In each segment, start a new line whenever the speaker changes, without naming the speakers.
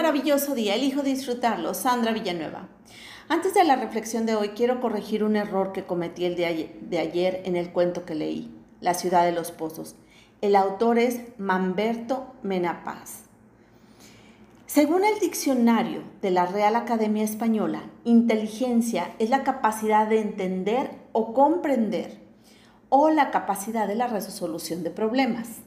maravilloso día, elijo disfrutarlo. Sandra Villanueva. Antes de la reflexión de hoy, quiero corregir un error que cometí el de de ayer en el cuento que leí, La ciudad de los pozos. El autor es Mamberto Menapaz. Según el diccionario de la Real Academia Española, inteligencia es la capacidad de entender o comprender o la capacidad de la resolución de problemas.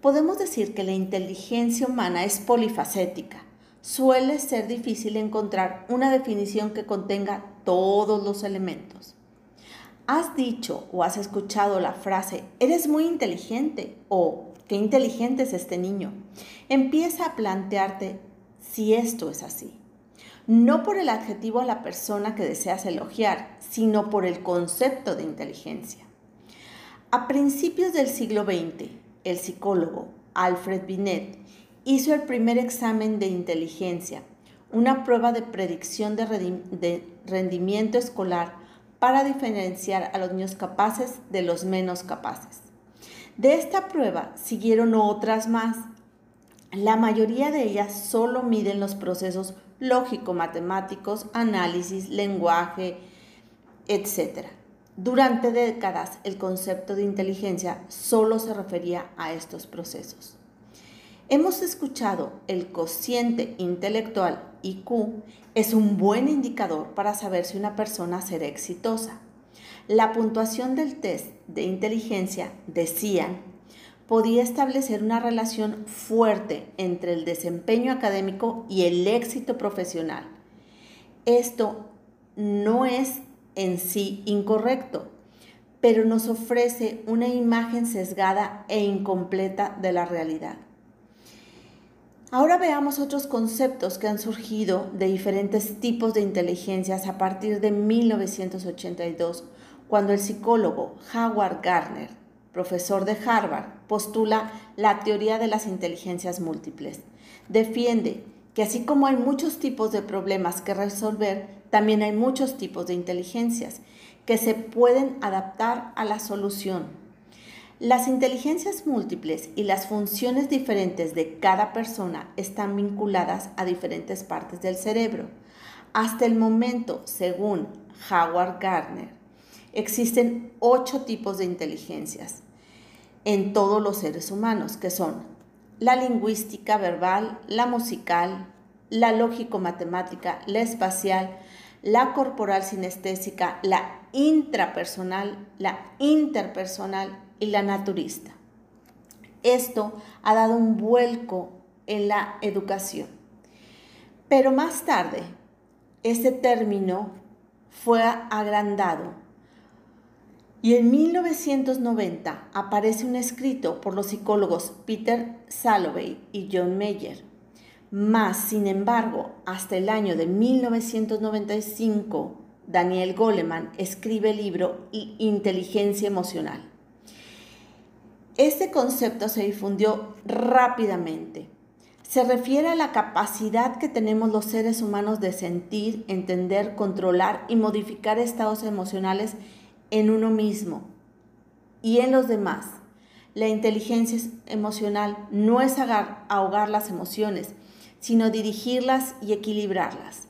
Podemos decir que la inteligencia humana es polifacética. Suele ser difícil encontrar una definición que contenga todos los elementos. ¿Has dicho o has escuchado la frase, eres muy inteligente o qué inteligente es este niño? Empieza a plantearte si esto es así. No por el adjetivo a la persona que deseas elogiar, sino por el concepto de inteligencia. A principios del siglo XX, el psicólogo Alfred Binet hizo el primer examen de inteligencia, una prueba de predicción de rendimiento escolar para diferenciar a los niños capaces de los menos capaces. De esta prueba siguieron otras más. La mayoría de ellas solo miden los procesos lógico-matemáticos, análisis, lenguaje, etc. Durante décadas el concepto de inteligencia solo se refería a estos procesos. Hemos escuchado el cociente intelectual IQ es un buen indicador para saber si una persona será exitosa. La puntuación del test de inteligencia, decían, podía establecer una relación fuerte entre el desempeño académico y el éxito profesional. Esto no es en sí incorrecto, pero nos ofrece una imagen sesgada e incompleta de la realidad. Ahora veamos otros conceptos que han surgido de diferentes tipos de inteligencias a partir de 1982, cuando el psicólogo Howard Gardner, profesor de Harvard, postula la teoría de las inteligencias múltiples. Defiende que así como hay muchos tipos de problemas que resolver, también hay muchos tipos de inteligencias que se pueden adaptar a la solución. Las inteligencias múltiples y las funciones diferentes de cada persona están vinculadas a diferentes partes del cerebro. Hasta el momento, según Howard Gardner, existen ocho tipos de inteligencias en todos los seres humanos, que son la lingüística verbal, la musical, la lógico-matemática, la espacial, la corporal sinestésica, la intrapersonal, la interpersonal y la naturista. Esto ha dado un vuelco en la educación. Pero más tarde, este término fue agrandado y en 1990 aparece un escrito por los psicólogos Peter Salovey y John Mayer más, sin embargo, hasta el año de 1995, Daniel Goleman escribe el libro Inteligencia Emocional. Este concepto se difundió rápidamente. Se refiere a la capacidad que tenemos los seres humanos de sentir, entender, controlar y modificar estados emocionales en uno mismo y en los demás. La inteligencia emocional no es ahogar las emociones, sino dirigirlas y equilibrarlas.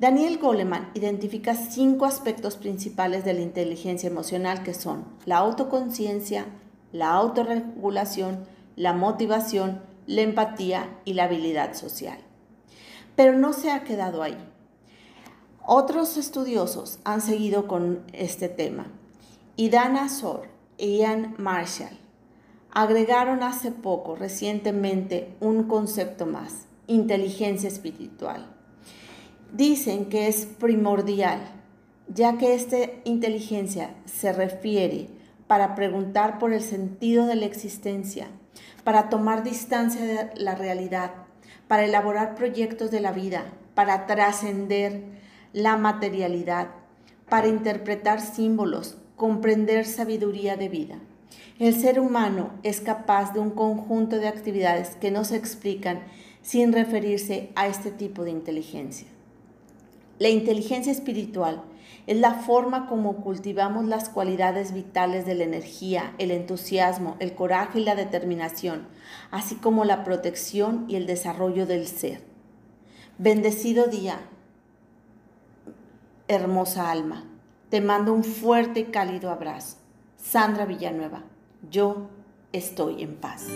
Daniel Goleman identifica cinco aspectos principales de la inteligencia emocional que son la autoconciencia, la autorregulación, la motivación, la empatía y la habilidad social. Pero no se ha quedado ahí. Otros estudiosos han seguido con este tema y Dana Sor e Ian Marshall agregaron hace poco, recientemente, un concepto más, inteligencia espiritual. Dicen que es primordial, ya que esta inteligencia se refiere para preguntar por el sentido de la existencia, para tomar distancia de la realidad, para elaborar proyectos de la vida, para trascender la materialidad, para interpretar símbolos, comprender sabiduría de vida. El ser humano es capaz de un conjunto de actividades que no se explican sin referirse a este tipo de inteligencia. La inteligencia espiritual es la forma como cultivamos las cualidades vitales de la energía, el entusiasmo, el coraje y la determinación, así como la protección y el desarrollo del ser. Bendecido día, hermosa alma. Te mando un fuerte y cálido abrazo. Sandra Villanueva, yo estoy en paz.